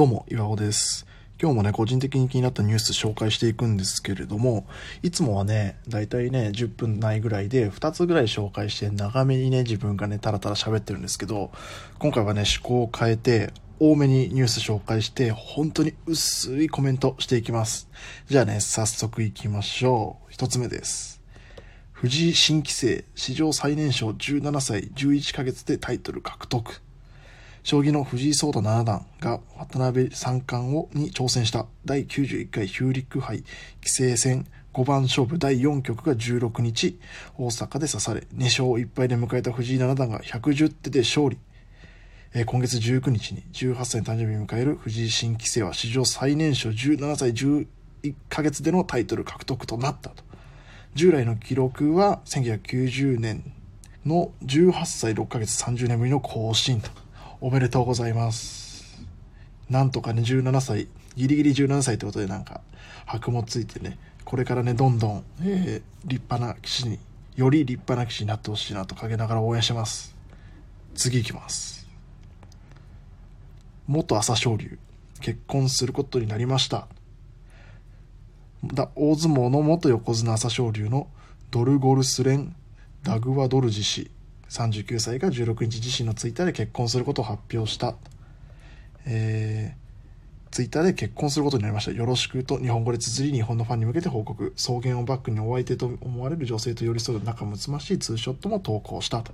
どうも、岩尾です。今日もね、個人的に気になったニュース紹介していくんですけれども、いつもはね、だいたいね、10分ないぐらいで2つぐらい紹介して長めにね、自分がね、タラタラ喋ってるんですけど、今回はね、趣向を変えて、多めにニュース紹介して、本当に薄いコメントしていきます。じゃあね、早速行きましょう。1つ目です。藤井新規生、史上最年少17歳11ヶ月でタイトル獲得。将棋の藤井聡太七段が渡辺三冠をに挑戦した第91回ヒューリック杯棋聖戦5番勝負第4局が16日大阪で指され2勝1敗で迎えた藤井七段が110手で勝利。今月19日に18歳の誕生日を迎える藤井新規生は史上最年少17歳11ヶ月でのタイトル獲得となったと。従来の記録は1990年の18歳6ヶ月30年ぶりの更新と。おめでとうございます。なんとかね、17歳、ギリギリ17歳ってことでなんか、箔もついてね、これからね、どんどん、えー立派な棋士に、より立派な棋士になってほしいなと陰ながら応援してます。次行きます。元朝青龍、結婚することになりました。だ大相撲の元横綱朝青龍のドルゴルスレン・ダグワドルジ氏39歳が16日自身のツイッターで結婚することを発表した、えー、ツイッターで結婚することになりました。よろしくと日本語で綴り日本のファンに向けて報告。草原をバックにお相手と思われる女性と寄り添う仲睦ましいツーショットも投稿したと。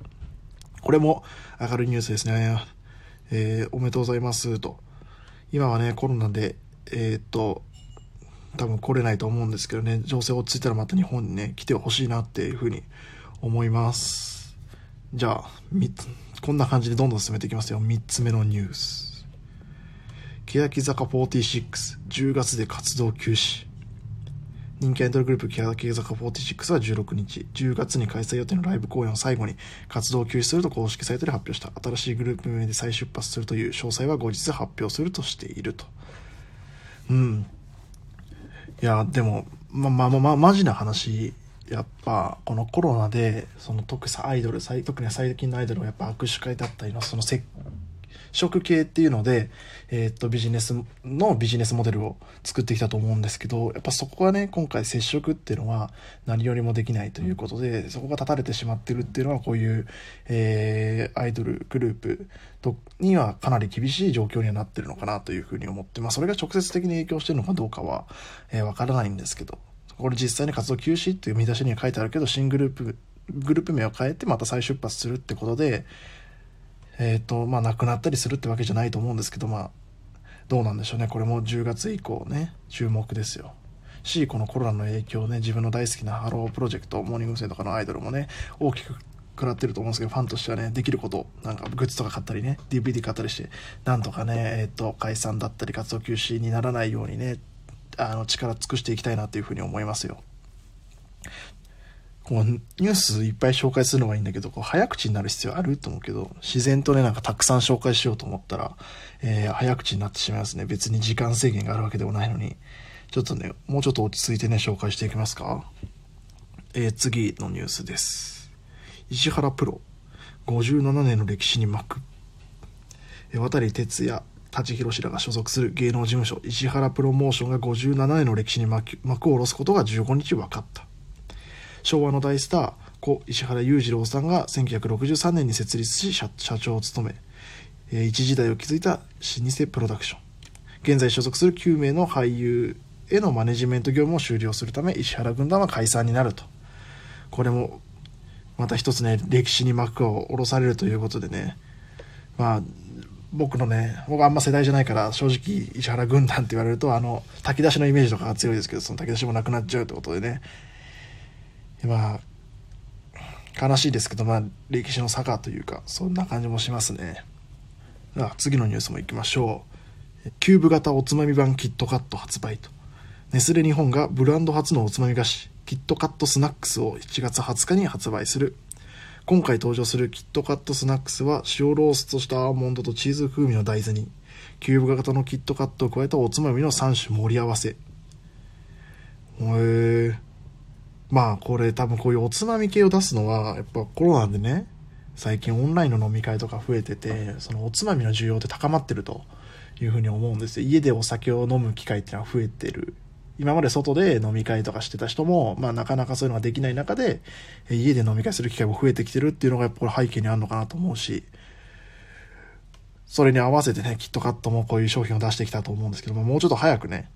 これも明るいニュースですね、えーおめでとうございますと。今はねコロナでえーっと多分来れないと思うんですけどね。情勢落ち着いたらまた日本にね来てほしいなっていうふうに思います。じゃあこんな感じでどんどん進めていきますよ。3つ目のニュース。欅坂46、10月で活動休止。人気アイドルグループ欅坂46は16日。10月に開催予定のライブ公演を最後に活動を休止すると公式サイトで発表した。新しいグループ名で再出発するという詳細は後日発表するとしていると。うん。いや、でも、ま、ま、ま、ま、マジな話、やっぱ、このコロナで、その特アイドル、特に最近のアイドルはやっぱ握手会だったりの、その接触系っていうので、えーっと、ビジネスのビジネスモデルを作ってきたと思うんですけど、やっぱそこはね、今回接触っていうのは何よりもできないということで、そこが断たれてしまってるっていうのは、こういう、えーアイドルグループとにはかなり厳しい状況にはなってるのかなというふうに思って、まあそれが直接的に影響してるのかどうかは、えーわからないんですけど、これ実際に活動休止っていう見出しには書いてあるけど、新グループ、グループ名を変えてまた再出発するってことで、えっ、と、まあ、亡くなったりするってわけじゃないと思うんですけど、まあ、どうなんでしょうね。これも10月以降ね、注目ですよ。し、このコロナの影響ね、自分の大好きなハロープロジェクト、モーニング娘。とかのアイドルもね、大きく食らってると思うんですけど、ファンとしてはね、できること、なんかグッズとか買ったりね、DVD 買ったりして、なんとかね、えっ、と、解散だったり活動休止にならないようにね、あの、力尽くしていきたいなっていうふうに思いますよ。こうニュースいっぱい紹介するのがいいんだけど、こう早口になる必要あると思うけど、自然とね、なんかたくさん紹介しようと思ったら、えー早口になってしまいますね。別に時間制限があるわけでもないのに。ちょっとね、もうちょっと落ち着いてね、紹介していきますか。えー次のニュースです。石原プロ、57年の歴史に幕。え渡哲也、舘ひろしらが所属する芸能事務所、石原プロモーションが57年の歴史に幕を下ろすことが15日分かった。昭和の大スター故石原裕次郎さんが1963年に設立し社長を務め、一時代を築いた老舗プロダクション。現在所属する9名の俳優へのマネジメント業務を終了するため石原軍団は解散になると。これもまた一つね歴史に幕を下ろされるということでね。まあ僕のね僕あんま世代じゃないから正直石原軍団って言われるとあの炊き出しのイメージとかが強いですけどその炊き出しもなくなっちゃうってことでね。まあ悲しいですけどまあ歴史の坂というかそんな感じもしますね。では次のニュースも行きましょう。キューブ型おつまみ版キットカット発売と。ネスレ日本がブランド初のおつまみ菓子キットカットスナックスを7月20日に発売する。今回登場するキットカットスナックスは塩ローストしたアーモンドとチーズ風味の大豆にキューブ型のキットカットを加えたおつまみの3種盛り合わせへえまあこれ多分こういうおつまみ系を出すのはやっぱコロナでね最近オンラインの飲み会とか増えててそのおつまみの需要って高まってるというふうに思うんですよ。家でお酒を飲む機会っていうのは増えてる。今まで外で飲み会とかしてた人も、まあなかなかそういうのができない中で、家で飲み会する機会も増えてきてるっていうのがやっぱこれ背景にあるのかなと思うし、それに合わせてね、キットカットもこういう商品を出してきたと思うんですけども、もうちょっと早くね、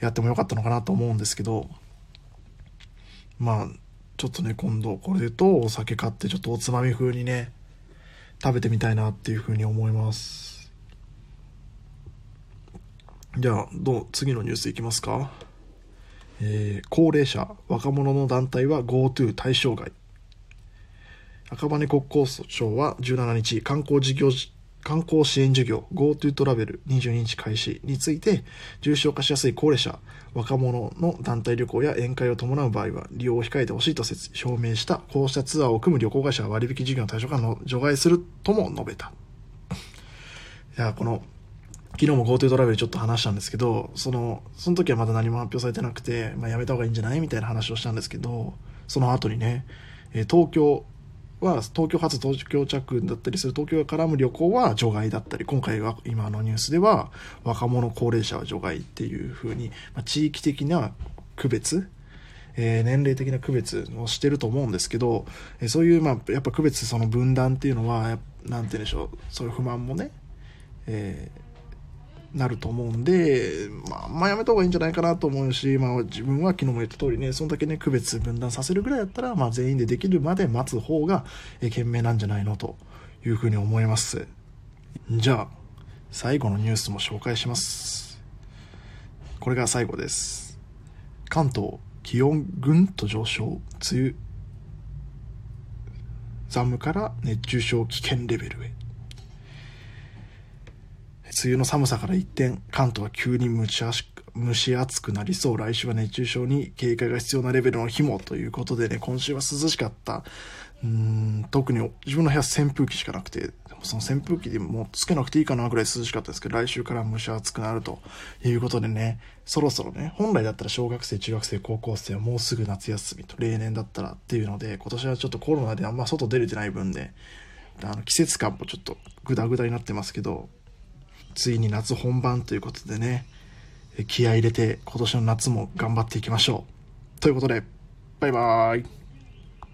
やってもよかったのかなと思うんですけど、まあ、ちょっとね、今度これとお酒買ってちょっとおつまみ風にね、食べてみたいなっていうふうに思います。じゃあ、どう、次のニュースいきますか？えー、高齢者、若者の団体は GoTo 対象外。赤羽国交省は17日、観光事業観光支援事業 GoTo トラベル22日開始について重症化しやすい高齢者若者の団体旅行や宴会を伴う場合は利用を控えてほしいと表明したこうしたツアーを組む旅行会社は割引事業の対象から除外するとも述べたいやこの昨日も GoTo トラベルちょっと話したんですけどそのその時はまだ何も発表されてなくて、まあ、やめた方がいいんじゃない？みたいな話をしたんですけどその後にねえ東京は東京発東京着だったりする東京が絡む旅行は除外だったり今回は今のニュースでは若者高齢者は除外っていうふうに、まあ、地域的な区別えー、年齢的な区別をしてると思うんですけど、えー、そういう、まあ、やっぱ区別その分断っていうのは何て言うんでしょうそういう不満もね、えーなると思うんで、まあ、まあやめた方がいいんじゃないかなと思うし、まあ自分は昨日も言った通りね、そんだけね、区別分断させるぐらいだったら、まあ全員でできるまで待つ方が、え、賢明なんじゃないのというふうに思います。じゃあ、最後のニュースも紹介します。これが最後です。関東、気温ぐんと上昇、梅雨、寒から熱中症危険レベルへ。梅雨の寒さから一転、関東は急に蒸し蒸し暑くなりそう。来週は熱中症に警戒が必要なレベルの日もということでね、今週は涼しかった。うん、特に自分の部屋扇風機しかなくて、その扇風機でもつけなくていいかなぐらい涼しかったですけど、来週から蒸し暑くなるということでね、そろそろね、本来だったら小学生、中学生、高校生はもうすぐ夏休みと、例年だったらっていうので、今年はちょっとコロナであんま外出れてない分で、あの季節感もちょっとグダグダになってますけど、ついに夏本番ということでね、気合入れて今年の夏も頑張っていきましょう。ということで、バイバーイ。